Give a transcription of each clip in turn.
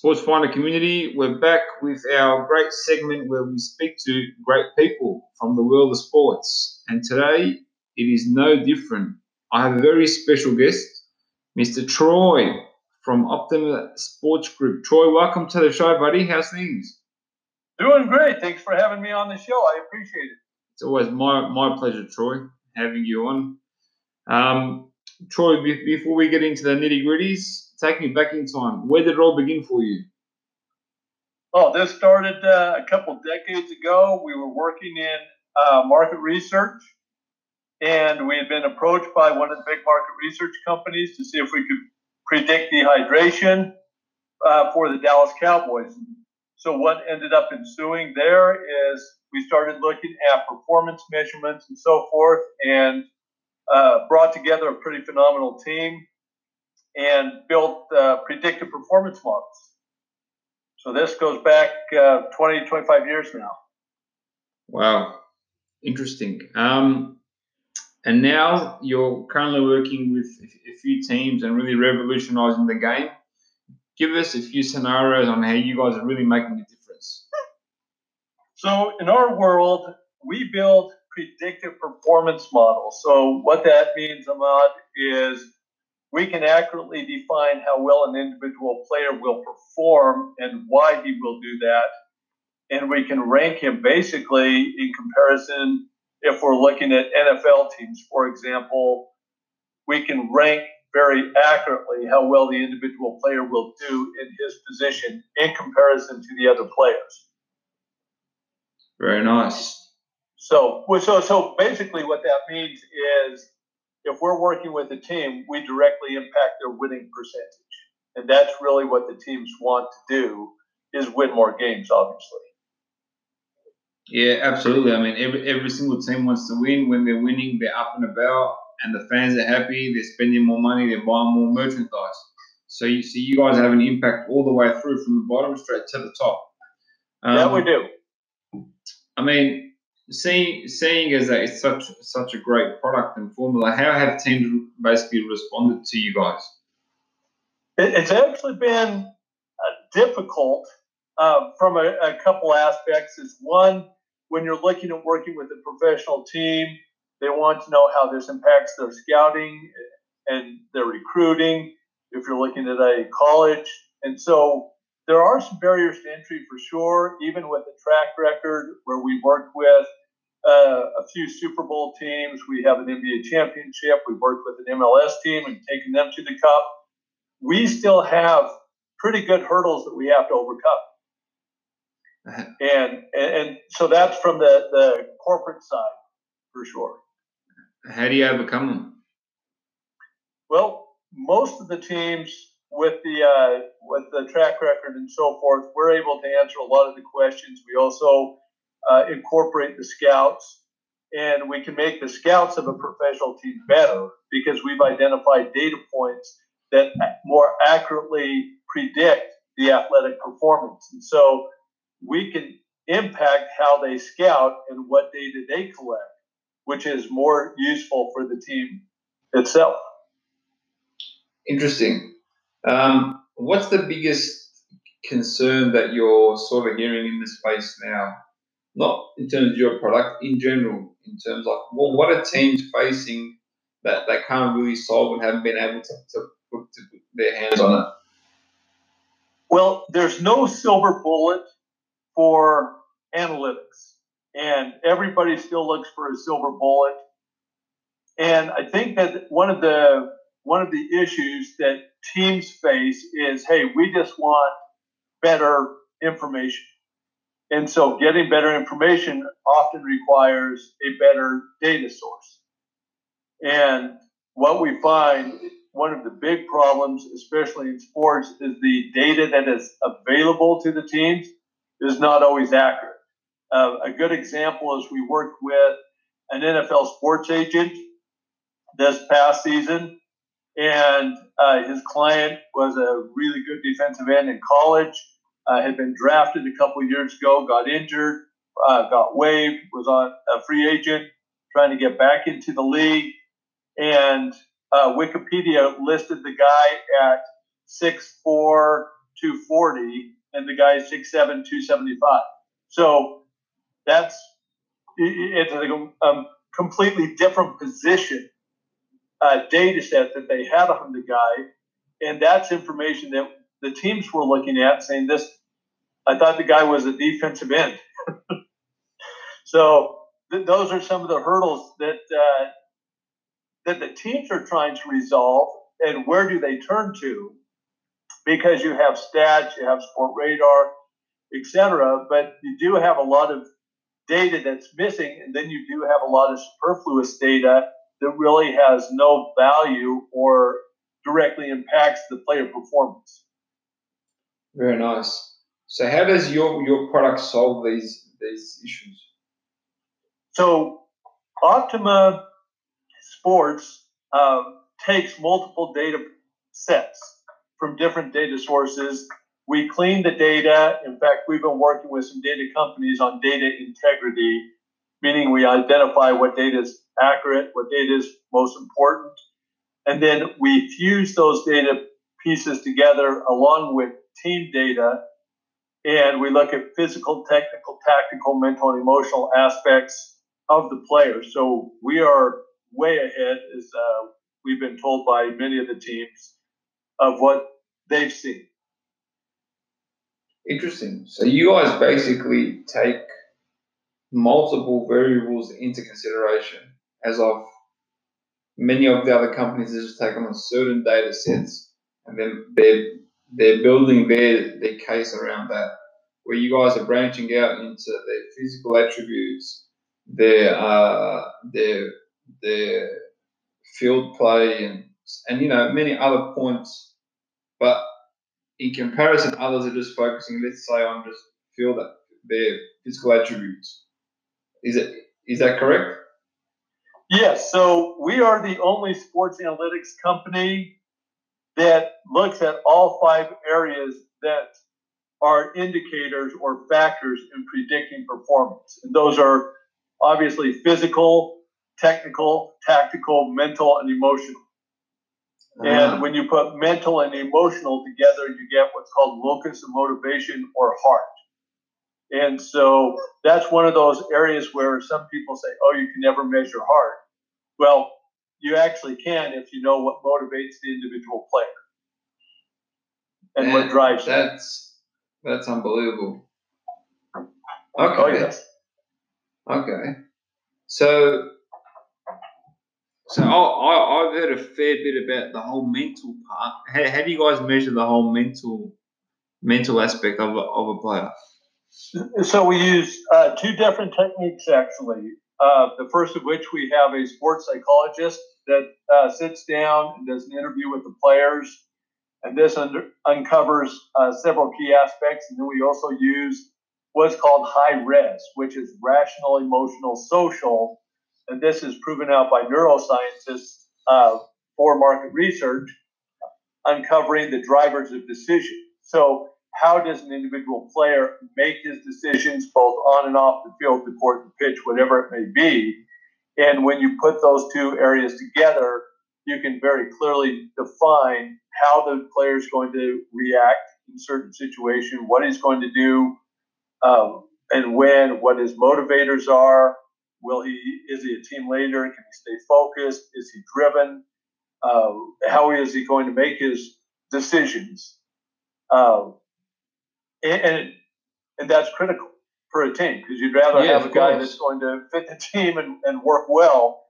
Sports Finder community, we're back with our great segment where we speak to great people from the world of sports. And today it is no different. I have a very special guest, Mr. Troy from Optima Sports Group. Troy, welcome to the show, buddy. How's things? Doing great. Thanks for having me on the show. I appreciate it. It's always my, my pleasure, Troy, having you on. Um, Troy, be- before we get into the nitty gritties, take me back in time. Where did it all begin for you? Oh, this started uh, a couple decades ago. We were working in uh, market research, and we had been approached by one of the big market research companies to see if we could predict dehydration uh, for the Dallas Cowboys. So, what ended up ensuing there is we started looking at performance measurements and so forth, and uh, brought together a pretty phenomenal team and built uh, predictive performance models. So this goes back uh, 20, 25 years now. Wow, interesting. Um, and now you're currently working with a few teams and really revolutionizing the game. Give us a few scenarios on how you guys are really making a difference. So in our world, we build predictive performance models. So what that means, Ahmad, is we can accurately define how well an individual player will perform and why he will do that. And we can rank him basically in comparison. If we're looking at NFL teams, for example, we can rank very accurately how well the individual player will do in his position in comparison to the other players. Very nice. So, so, so basically, what that means is if we're working with a team, we directly impact their winning percentage, and that's really what the teams want to do is win more games. Obviously, Yeah, absolutely. I mean, every every single team wants to win. When they're winning, they're up and about, and the fans are happy. They're spending more money. They're buying more merchandise. So you see, you guys have an impact all the way through, from the bottom straight to the top. yeah, Um, we do. I mean, seeing seeing as that it's such such a great product and formula, how have teams basically responded to you guys? It, it's actually been uh, difficult uh, from a, a couple aspects. Is one, when you're looking at working with a professional team, they want to know how this impacts their scouting and their recruiting. If you're looking at a college, and so there are some barriers to entry for sure, even with a track record where we worked with uh, a few Super Bowl teams. We have an NBA championship. We've worked with an MLS team and taken them to the cup we still have pretty good hurdles that we have to overcome. Uh-huh. And, and and so that's from the, the corporate side for sure. How do you overcome them? Well, most of the teams with the uh, with the track record and so forth, we're able to answer a lot of the questions. We also uh, incorporate the scouts, and we can make the scouts of a professional team better because we've identified data points that more accurately predict the athletic performance. And so we can impact how they scout and what data they collect, which is more useful for the team itself. Interesting. Um, what's the biggest concern that you're sort of hearing in this space now? Not in terms of your product, in general, in terms of well, what are teams facing that they can't really solve and haven't been able to, to, put, their hands on it? Well, there's no silver bullet for analytics, and everybody still looks for a silver bullet. And I think that one of the one of the issues that teams face is, hey, we just want better information. And so getting better information often requires a better data source. And what we find one of the big problems, especially in sports, is the data that is available to the teams is not always accurate. Uh, a good example is we worked with an NFL sports agent this past season, and uh, his client was a really good defensive end in college, uh, had been drafted a couple years ago, got injured, uh, got waived, was on a free agent, trying to get back into the league, and uh, Wikipedia listed the guy at 6'4", 240, and the guy is 6'7", 275. So that's it's a, a completely different position uh, data set that they had on the guy, and that's information that the teams were looking at, saying this. I thought the guy was a defensive end. so th- those are some of the hurdles that uh, that the teams are trying to resolve, and where do they turn to? Because you have stats, you have Sportradar, etc., but you do have a lot of data that's missing, and then you do have a lot of superfluous data that really has no value or directly impacts the player performance. Very nice. So, how does your your product solve these these issues? So, Optima Sports uh, takes multiple data sets from different data sources. We clean the data. In fact, we've been working with some data companies on data integrity, meaning we identify what data is accurate, what data is most important, and then we fuse those data pieces together along with team data, and we look at physical, technical, tactical, mental, and emotional aspects of the player. So we are way ahead, as uh, we've been told by many of the teams, of what they've seen. Interesting. So you guys basically take multiple variables into consideration as of many of the other companies just take on certain data sets and then they're they're building their their case around that. Where you guys are branching out into their physical attributes, their uh, their their field play and and you know many other points, but in comparison, others are just focusing. Let's say on just field their physical attributes. Is it is that correct? Yes. So we are the only sports analytics company that looks at all five areas that are indicators or factors in predicting performance. And those are obviously physical, technical, tactical, mental, and emotional. And ah. when you put mental and emotional together, you get what's called locus of motivation or heart. And so that's one of those areas where some people say, oh, you can never measure heart. Well, you actually can if you know what motivates the individual player and, and what drives that's them. that's unbelievable. Okay. Oh yes. Okay. So so I, have heard a fair bit about the whole mental part. How, how do you guys measure the whole mental mental aspect of a, of a player? So we use uh, two different techniques actually. Uh, the first of which we have a sports psychologist that uh, sits down and does an interview with the players, and this under, uncovers uh, several key aspects. And then we also use what's called high res, which is rational, emotional, social, and this is proven out by neuroscientists uh, for market research, uncovering the drivers of decision. So how does an individual player make his decisions both on and off the field, the court, the pitch, whatever it may be. And when you put those two areas together, you can very clearly define how the player is going to react in certain situation, what he's going to do, um, and when, what his motivators are. Will he is he a team leader? Can he stay focused? Is he driven? Uh, how is he going to make his decisions? Uh, and, and, and that's critical for a team because you'd rather yeah, have a guy that's going to fit the team and, and work well.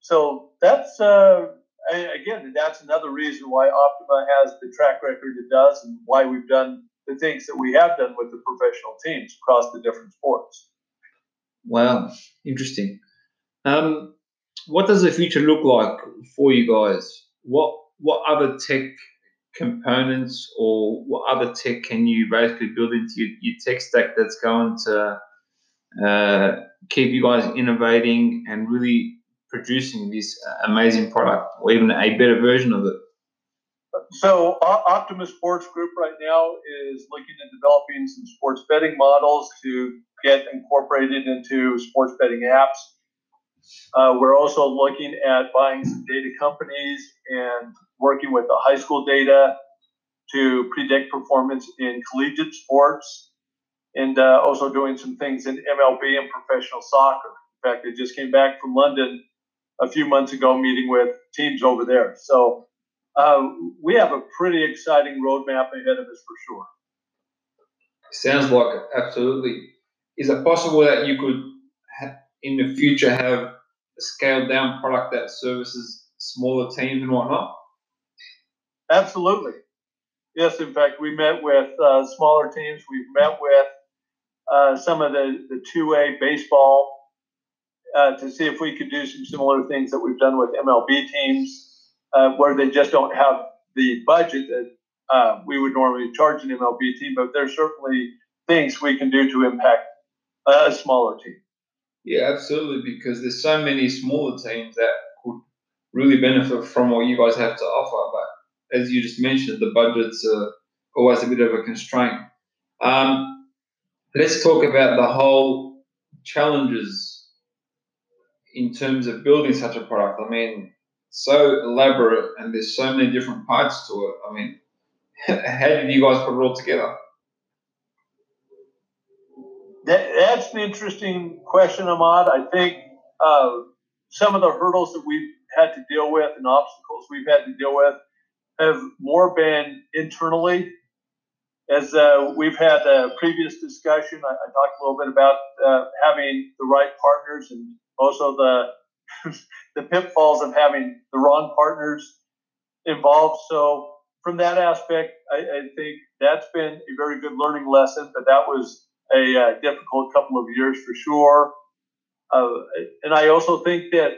So that's uh, again, that's another reason why Optima has the track record it does, and why we've done the things that we have done with the professional teams across the different sports. Wow, interesting. Um, what does the future look like for you guys? What what other tech components or what other tech can you basically build into your, your tech stack that's going to uh, keep you guys innovating and really producing this amazing product or even a better version of it? So Optimus Sports Group right now is looking at developing some sports betting models to get incorporated into sports betting apps. Uh, we're also looking at buying some data companies and working with the high school data to predict performance in collegiate sports and uh, also doing some things in MLB and professional soccer. In fact, I just came back from London a few months ago meeting with teams over there. So uh, we have a pretty exciting roadmap ahead of us for sure. Sounds like it, absolutely. Is it possible that you could, ha- in the future, have a scaled down product that services smaller teams and whatnot? Absolutely. Yes, in fact, we met with uh, smaller teams. We've met with uh, some of the, the 2A baseball uh, to see if we could do some similar things that we've done with MLB teams, uh, where they just don't have the budget that uh, we would normally charge an MLB team. But there's certainly things we can do to impact a smaller team. Yeah, absolutely, because there's so many smaller teams that could really benefit from what you guys have to offer. But as you just mentioned, the budget's uh, always a bit of a constraint. Um, let's talk about the whole challenges in terms of building such a product. I mean, so elaborate and there's so many different parts to it. I mean, how did you guys put it all together? That, that's an interesting question, Ahmad. I think uh, some of the hurdles that we've had to deal with and obstacles we've had to deal with have more been internally. As uh, we've had a previous discussion, I, I talked a little bit about uh, having the right partners and also the the pitfalls of having the wrong partners involved. So from that aspect, I, I, think that's been a very good learning lesson. But that was a uh, difficult couple of years for sure. Uh, and I also think that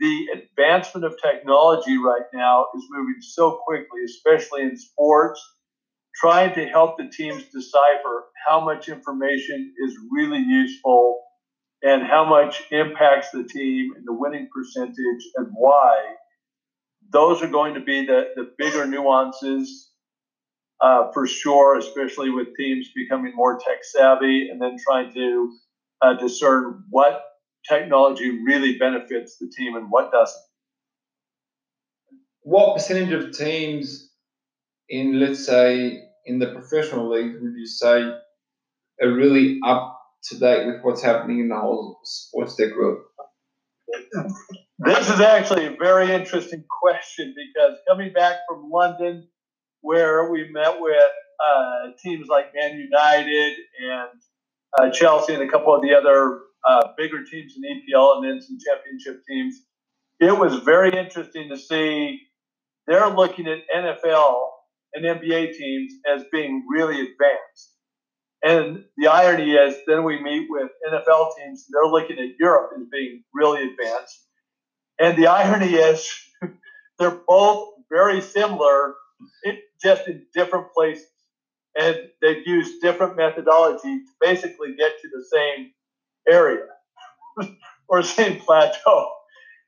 the advancement of technology right now is moving so quickly, especially in sports, trying to help the teams decipher how much information is really useful and how much impacts the team and the winning percentage and why. Those are going to be the, the bigger nuances uh, for sure, especially with teams becoming more tech savvy and then trying to uh, discern what technology really benefits the team and what doesn't. What percentage of teams in, let's say, in the professional league would you say are really up to date with what's happening in the whole sports tech world? This is actually a very interesting question because coming back from London, where we met with uh, teams like Man United and uh, Chelsea and a couple of the other uh, bigger teams in EPL and then some championship teams, it was very interesting to see they're looking at NFL and NBA teams as being really advanced. And the irony is, then we meet with NFL teams, they're looking at Europe as being really advanced. And the irony is, they're both very similar, just in different places. And they've used different methodology to basically get to the same area or same plateau.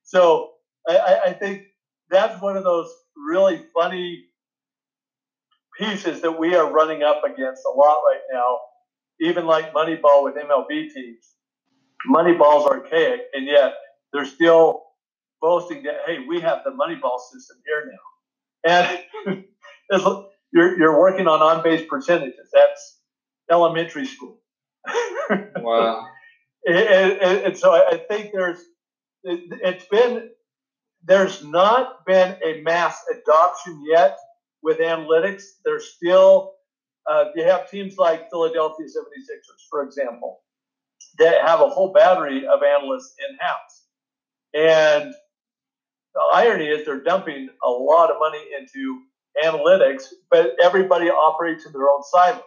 So I, I think that's one of those really funny pieces that we are running up against a lot right now, even like Moneyball with MLB teams. Moneyball's archaic, and yet they're still boasting that, hey, we have the Moneyball system here now. And you're, you're working on on base percentages. That's elementary school. wow. And, and, and, so I think there's, it, it's been, there's not been a mass adoption yet with analytics. There's still, uh, you have teams like Philadelphia 76ers, for example, that have a whole battery of analysts in house. And the irony is they're dumping a lot of money into analytics, but everybody operates in their own silos.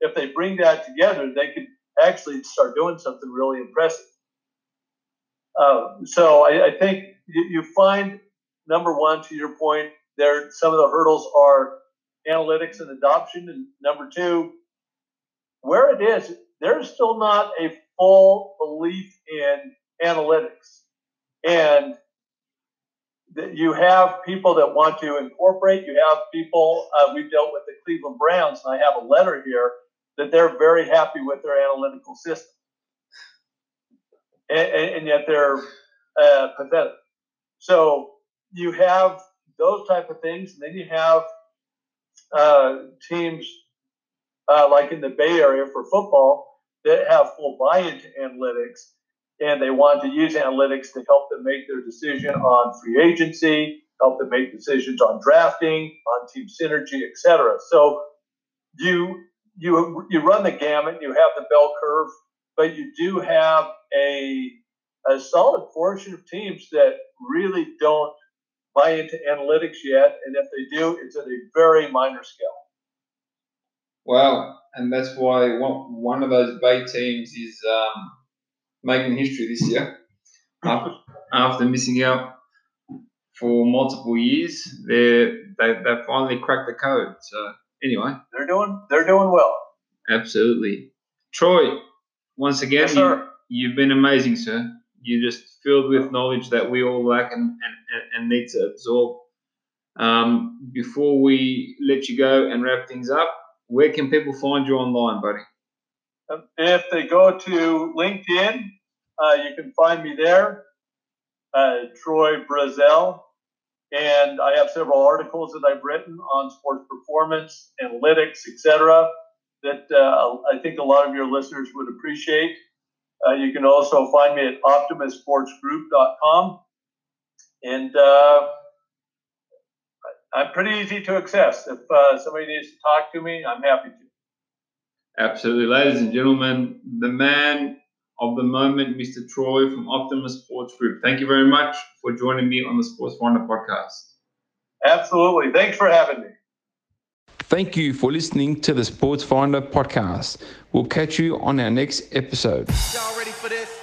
If they bring that together, they could actually start doing something really impressive. Uh, so I, I think you, you, find number one, to your point, there some of the hurdles are analytics and adoption, and number two, where it is, there's still not a full belief in analytics, and that you have people that want to incorporate. You have people. Uh, we've dealt with the Cleveland Browns, and I have a letter here that they're very happy with their analytical system, and, and yet they're uh, pathetic. So you have those type of things, and then you have uh, teams uh, like in the Bay Area for football that have full buy-in to analytics, and they want to use analytics to help them make their decision on free agency, help them make decisions on drafting, on team synergy, etc. So you you you run the gamut, you have the bell curve, but you do have a a solid portion of teams that really don't buy into analytics yet, and if they do, it's at a very minor scale. Well, and that's why one, one of those Bay teams is um, making history this year. After, after missing out for multiple years, they they they finally cracked the code. So anyway, they're doing they're doing well. Absolutely, Troy. Once again, yes, you, you've been amazing, sir. You're just filled with knowledge that we all lack and, and, and need to absorb. Um, before we let you go and wrap things up, where can people find you online, buddy? Um, if they go to LinkedIn, uh, you can find me there, uh, Troy Brazel. And I have several articles that I've written on sports performance, analytics, etc., that uh, I think a lot of your listeners would appreciate. Uh, you can also find me at optimussportsgroup.com. And uh, I'm pretty easy to access. If uh, somebody needs to talk to me, I'm happy to. Absolutely. Ladies and gentlemen, the man of the moment, Mr. Troy from Optimus Sports Group. Thank you very much for joining me on the Sports Finder podcast. Absolutely. Thanks for having me. Thank you for listening to the Sports Finder podcast. We'll catch you on our next episode. Y'all ready for this?